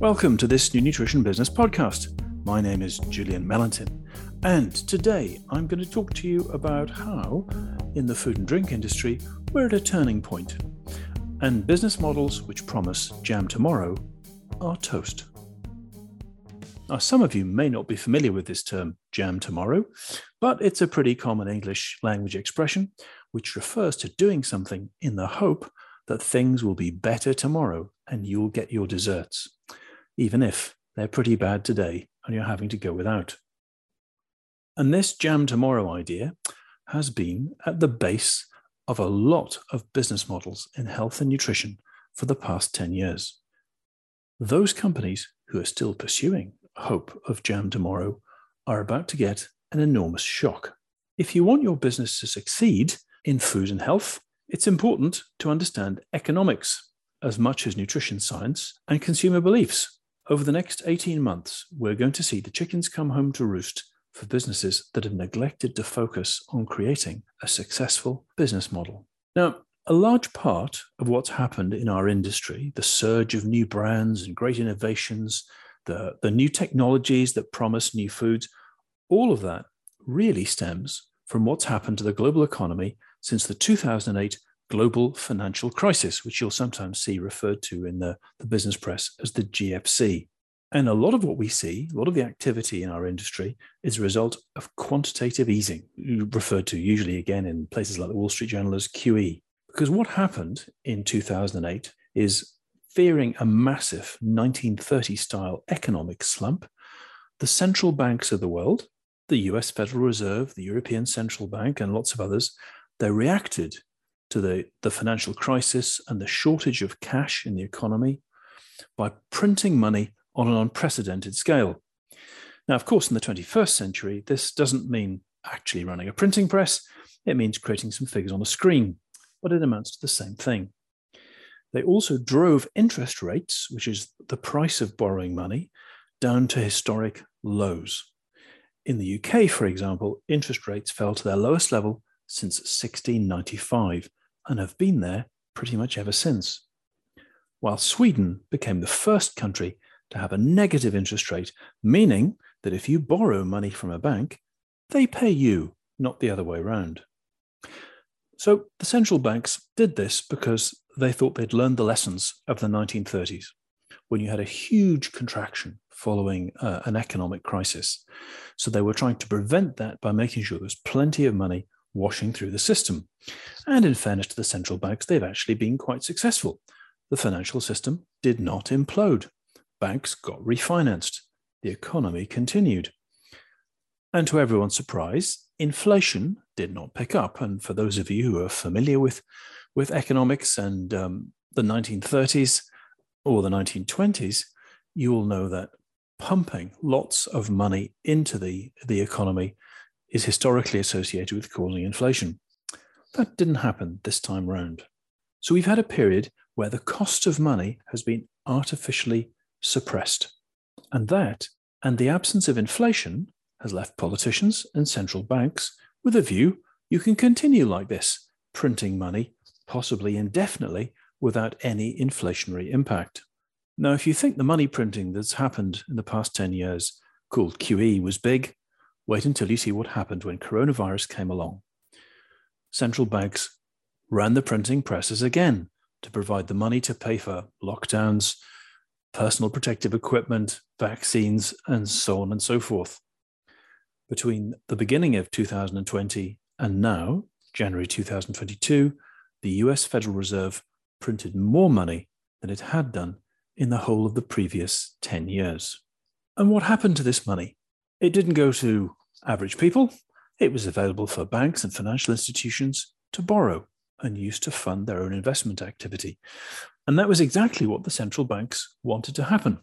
Welcome to this new Nutrition Business podcast. My name is Julian Mellentin, and today I'm going to talk to you about how, in the food and drink industry, we're at a turning point, and business models which promise jam tomorrow are toast. Now, some of you may not be familiar with this term jam tomorrow, but it's a pretty common English language expression which refers to doing something in the hope that things will be better tomorrow and you'll get your desserts even if they're pretty bad today and you're having to go without. And this jam tomorrow idea has been at the base of a lot of business models in health and nutrition for the past 10 years. Those companies who are still pursuing hope of jam tomorrow are about to get an enormous shock. If you want your business to succeed in food and health, it's important to understand economics as much as nutrition science and consumer beliefs. Over the next 18 months, we're going to see the chickens come home to roost for businesses that have neglected to focus on creating a successful business model. Now, a large part of what's happened in our industry, the surge of new brands and great innovations, the, the new technologies that promise new foods, all of that really stems from what's happened to the global economy since the 2008 global financial crisis, which you'll sometimes see referred to in the, the business press as the GFC. And a lot of what we see, a lot of the activity in our industry is a result of quantitative easing, referred to usually again in places like the Wall Street Journal as QE. Because what happened in 2008 is fearing a massive 1930 style economic slump, the central banks of the world, the US Federal Reserve, the European Central Bank, and lots of others, they reacted to the, the financial crisis and the shortage of cash in the economy by printing money on an unprecedented scale. Now, of course, in the 21st century, this doesn't mean actually running a printing press, it means creating some figures on a screen, but it amounts to the same thing. They also drove interest rates, which is the price of borrowing money, down to historic lows. In the UK, for example, interest rates fell to their lowest level since 1695, and have been there pretty much ever since. While Sweden became the first country to have a negative interest rate, meaning that if you borrow money from a bank, they pay you, not the other way around. So the central banks did this because they thought they'd learned the lessons of the 1930s, when you had a huge contraction following uh, an economic crisis. So they were trying to prevent that by making sure there's plenty of money washing through the system. And in fairness to the central banks, they've actually been quite successful. The financial system did not implode. Banks got refinanced. The economy continued. And to everyone's surprise, inflation did not pick up. And for those of you who are familiar with, with economics and um, the 1930s or the 1920s, you will know that pumping lots of money into the, the economy is historically associated with causing inflation. That didn't happen this time round. So we've had a period where the cost of money has been artificially suppressed. And that, and the absence of inflation, has left politicians and central banks with a view you can continue like this, printing money, possibly indefinitely, without any inflationary impact. Now, if you think the money printing that's happened in the past 10 years, called QE, was big, Wait until you see what happened when coronavirus came along. Central banks ran the printing presses again to provide the money to pay for lockdowns, personal protective equipment, vaccines, and so on and so forth. Between the beginning of 2020 and now, January 2022, the US Federal Reserve printed more money than it had done in the whole of the previous 10 years. And what happened to this money? It didn't go to average people. It was available for banks and financial institutions to borrow and use to fund their own investment activity. And that was exactly what the central banks wanted to happen.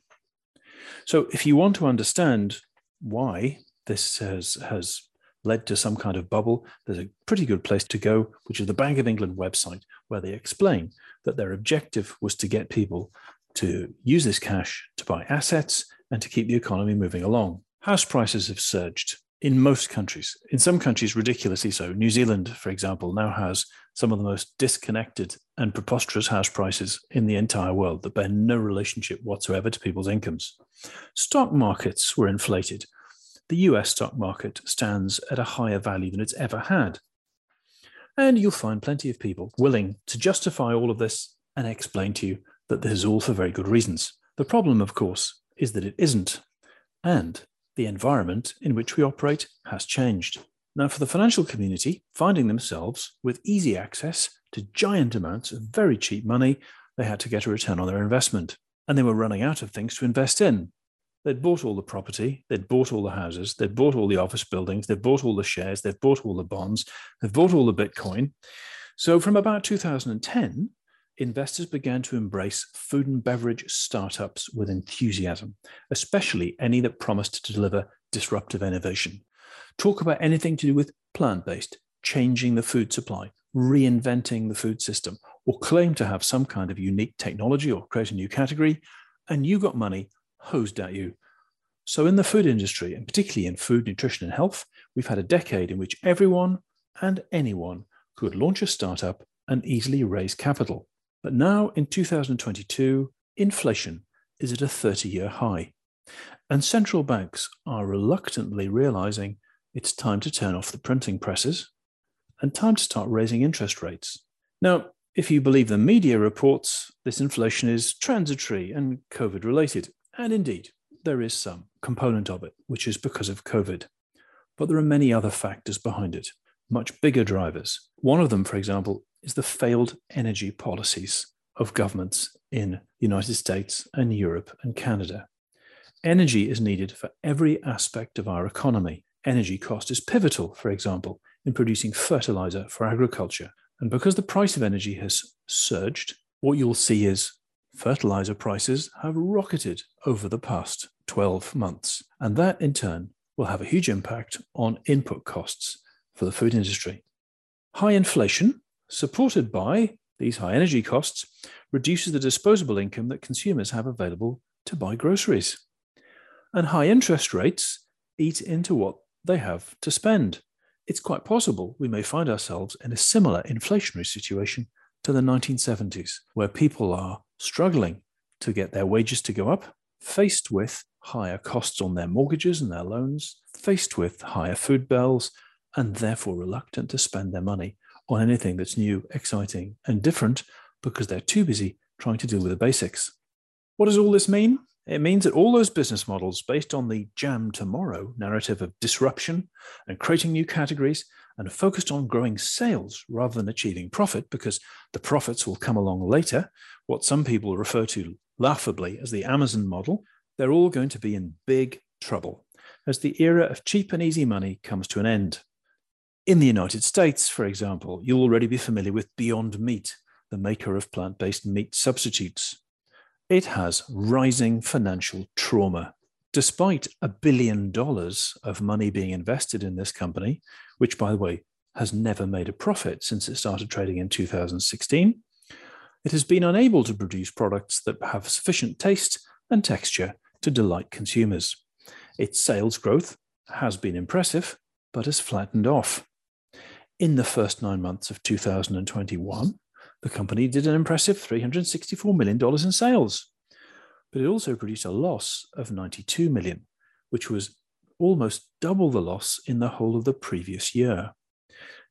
So, if you want to understand why this has, has led to some kind of bubble, there's a pretty good place to go, which is the Bank of England website, where they explain that their objective was to get people to use this cash to buy assets and to keep the economy moving along. House prices have surged in most countries. In some countries, ridiculously so. New Zealand, for example, now has some of the most disconnected and preposterous house prices in the entire world that bear no relationship whatsoever to people's incomes. Stock markets were inflated. The US stock market stands at a higher value than it's ever had. And you'll find plenty of people willing to justify all of this and explain to you that this is all for very good reasons. The problem, of course, is that it isn't. And the environment in which we operate has changed. Now, for the financial community, finding themselves with easy access to giant amounts of very cheap money, they had to get a return on their investment. And they were running out of things to invest in. They'd bought all the property, they'd bought all the houses, they'd bought all the office buildings, they'd bought all the shares, they've bought all the bonds, they've bought all the Bitcoin. So, from about 2010, investors began to embrace food and beverage startups with enthusiasm, especially any that promised to deliver disruptive innovation. Talk about anything to do with plant based, changing the food supply, reinventing the food system, or claim to have some kind of unique technology or create a new category, and you got money hosed at you. So, in the food industry, and particularly in food, nutrition, and health, we've had a decade in which everyone and anyone could launch a startup and easily raise capital. But now in 2022, inflation is at a 30 year high. And central banks are reluctantly realizing it's time to turn off the printing presses and time to start raising interest rates. Now, if you believe the media reports, this inflation is transitory and COVID related. And indeed, there is some component of it, which is because of COVID. But there are many other factors behind it, much bigger drivers. One of them, for example, is the failed energy policies of governments in the United States and Europe and Canada. Energy is needed for every aspect of our economy. Energy cost is pivotal, for example, in producing fertilizer for agriculture. And because the price of energy has surged, what you'll see is fertilizer prices have rocketed over the past 12 months. And that in turn will have a huge impact on input costs for the food industry. High inflation supported by these high energy costs, reduces the disposable income that consumers have available to buy groceries. And high interest rates eat into what they have to spend. It's quite possible we may find ourselves in a similar inflationary situation to the 1970s, where people are struggling to get their wages to go up, faced with higher costs on their mortgages and their loans, faced with higher food bills, and therefore reluctant to spend their money on anything that's new, exciting, and different because they're too busy trying to deal with the basics. What does all this mean? It means that all those business models based on the jam tomorrow narrative of disruption and creating new categories and focused on growing sales rather than achieving profit because the profits will come along later, what some people refer to laughably as the Amazon model, they're all going to be in big trouble as the era of cheap and easy money comes to an end. In the United States, for example, you'll already be familiar with Beyond Meat, the maker of plant based meat substitutes. It has rising financial trauma. Despite a billion dollars of money being invested in this company, which, by the way, has never made a profit since it started trading in 2016, it has been unable to produce products that have sufficient taste and texture to delight consumers. Its sales growth has been impressive, but has flattened off. In the first nine months of 2021, the company did an impressive $364 million in sales, but it also produced a loss of 92 million, which was almost double the loss in the whole of the previous year.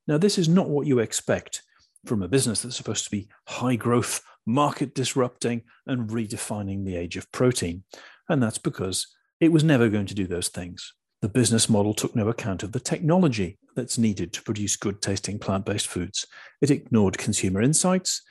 Now, this is not what you expect from a business that's supposed to be high growth, market disrupting, and redefining the age of protein. And that's because it was never going to do those things. The business model took no account of the technology that's needed to produce good tasting plant based foods. It ignored consumer insights,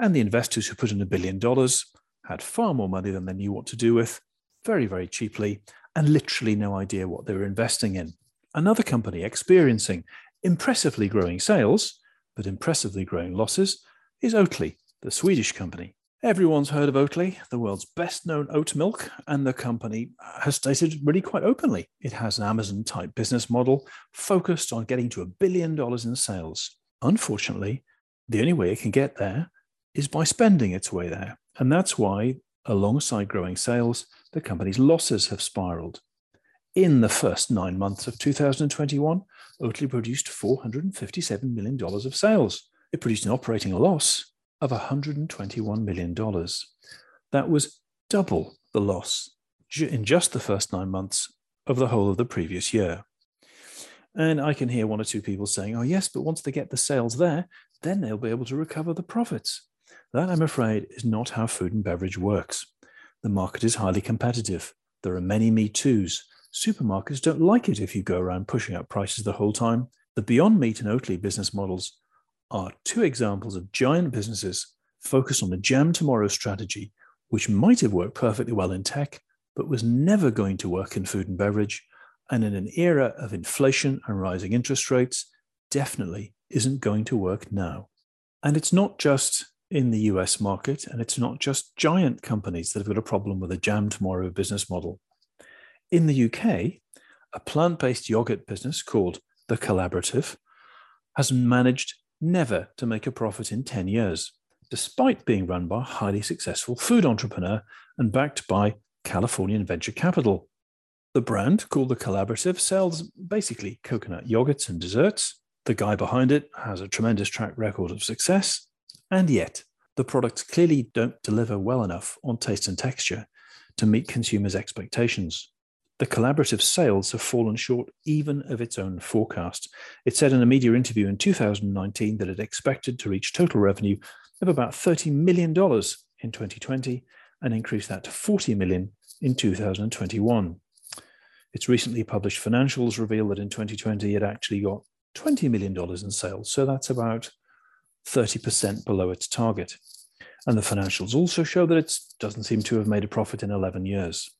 and the investors who put in a billion dollars had far more money than they knew what to do with, very, very cheaply, and literally no idea what they were investing in. Another company experiencing impressively growing sales, but impressively growing losses, is Oatly, the Swedish company. Everyone's heard of Oatly, the world's best known oat milk, and the company has stated really quite openly it has an Amazon type business model focused on getting to a billion dollars in sales. Unfortunately, the only way it can get there is by spending its way there. And that's why, alongside growing sales, the company's losses have spiraled. In the first nine months of 2021, Oatly produced $457 million of sales. it produced an operating loss of $121 million. That was double the loss in just the first nine months of the whole of the previous year. And I can hear one or two people saying, oh, yes, but once they get the sales there, then they'll be able to recover the profits. That, I'm afraid, is not how food and beverage works. The market is highly competitive. There are many Me Too's. Supermarkets don't like it if you go around pushing up prices the whole time. The Beyond Meat and Oatly business models are two examples of giant businesses focused on the jam tomorrow strategy, which might have worked perfectly well in tech, but was never going to work in food and beverage. And in an era of inflation and rising interest rates, definitely isn't going to work now. And it's not just in the US market, and it's not just giant companies that have got a problem with a jam tomorrow business model. In the UK, a plant based yogurt business called The Collaborative has managed never to make a profit in 10 years, despite being run by a highly successful food entrepreneur and backed by Californian venture capital. The brand, called The Collaborative, sells basically coconut yogurts and desserts. The guy behind it has a tremendous track record of success and yet, the products clearly don't deliver well enough on taste and texture to meet consumers' expectations. The collaborative sales have fallen short even of its own forecast. It said in a media interview in 2019 that it expected to reach total revenue of about $30 million in 2020 and increase that to 40 million in 2021. Its recently published financials reveal that in 2020 it actually got $20 million in sales. So that's about 30% below its target. And the financials also show that it doesn't seem to have made a profit in 11 years.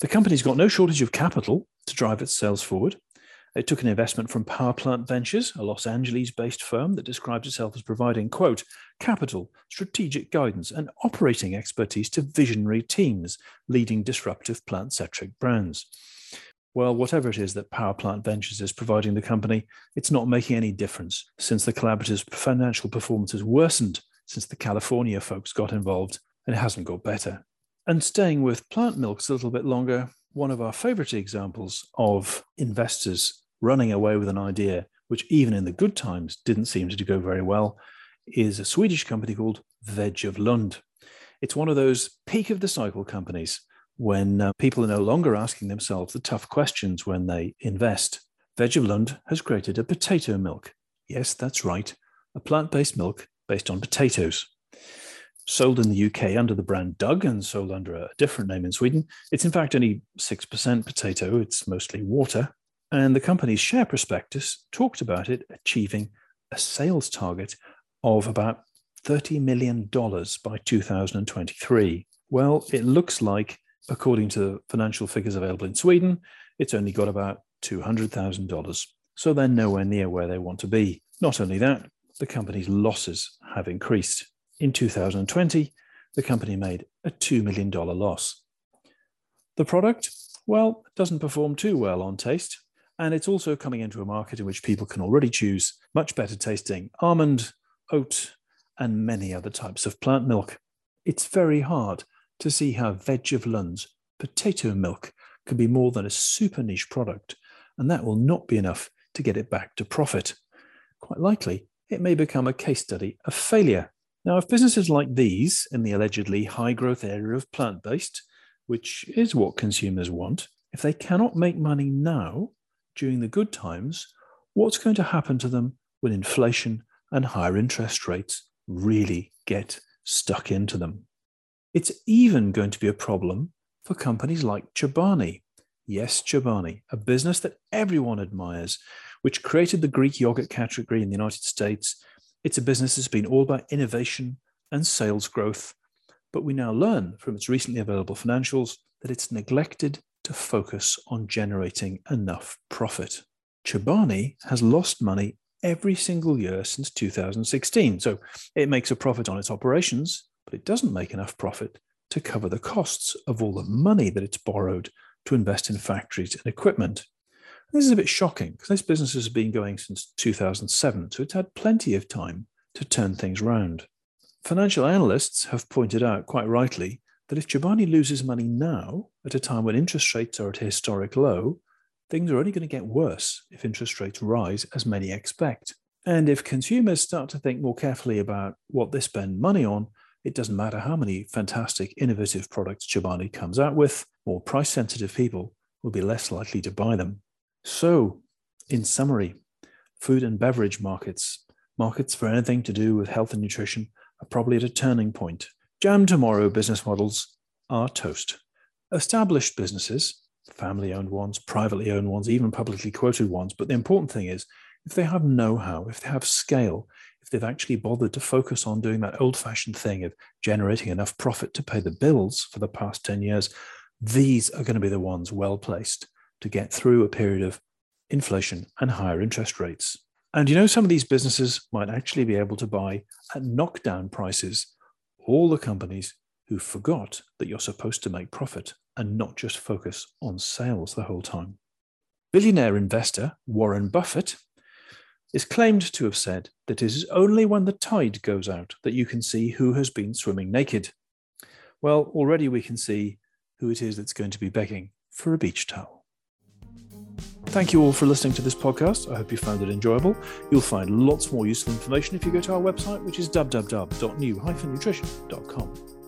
The company's got no shortage of capital to drive its sales forward. It took an investment from Power Plant Ventures, a Los Angeles based firm that describes itself as providing, quote, capital, strategic guidance, and operating expertise to visionary teams leading disruptive plant centric brands well, whatever it is that Power Plant Ventures is providing the company, it's not making any difference since the collaborative's financial performance has worsened since the California folks got involved and it hasn't got better. And staying with plant milks a little bit longer, one of our favorite examples of investors running away with an idea, which even in the good times didn't seem to go very well, is a Swedish company called Veg of Lund. It's one of those peak of the cycle companies when uh, people are no longer asking themselves the tough questions when they invest. Veg of Lund has created a potato milk. Yes, that's right, a plant based milk based on potatoes. Sold in the UK under the brand DUG and sold under a different name in Sweden. It's in fact only 6% potato, it's mostly water. And the company's share prospectus talked about it achieving a sales target of about $30 million by 2023. Well, it looks like according to the financial figures available in Sweden, it's only got about $200,000. So they're nowhere near where they want to be. Not only that, the company's losses have increased. In 2020, the company made a $2 million loss. The product, well, doesn't perform too well on taste. And it's also coming into a market in which people can already choose much better tasting almond, oat, and many other types of plant milk. It's very hard to see how Veg of Lund's potato milk can be more than a super niche product, and that will not be enough to get it back to profit. Quite likely, it may become a case study of failure. Now, if businesses like these in the allegedly high growth area of plant based, which is what consumers want, if they cannot make money now during the good times, what's going to happen to them when inflation and higher interest rates really get stuck into them? It's even going to be a problem for companies like Chobani. Yes, Chobani, a business that everyone admires, which created the Greek yogurt category in the United States. It's a business that's been all about innovation and sales growth. But we now learn from its recently available financials that it's neglected to focus on generating enough profit. Chobani has lost money every single year since 2016. So it makes a profit on its operations, but it doesn't make enough profit to cover the costs of all the money that it's borrowed to invest in factories and equipment. This is a bit shocking because this business has been going since 2007, so it's had plenty of time to turn things round. Financial analysts have pointed out quite rightly that if Chobani loses money now, at a time when interest rates are at a historic low, things are only going to get worse if interest rates rise as many expect. And if consumers start to think more carefully about what they spend money on, it doesn't matter how many fantastic, innovative products Chobani comes out with, more price sensitive people will be less likely to buy them. So, in summary, food and beverage markets, markets for anything to do with health and nutrition, are probably at a turning point. Jam tomorrow business models are toast. Established businesses, family owned ones, privately owned ones, even publicly quoted ones, but the important thing is if they have know how, if they have scale, if they've actually bothered to focus on doing that old fashioned thing of generating enough profit to pay the bills for the past 10 years, these are going to be the ones well placed to get through a period of inflation and higher interest rates. And you know, some of these businesses might actually be able to buy at knockdown prices all the companies who forgot that you're supposed to make profit and not just focus on sales the whole time. Billionaire investor Warren Buffett is claimed to have said that it is only when the tide goes out that you can see who has been swimming naked. Well, already we can see who it is that's going to be begging for a beach towel. Thank you all for listening to this podcast. I hope you found it enjoyable. You'll find lots more useful information if you go to our website, which is www.new-nutrition.com.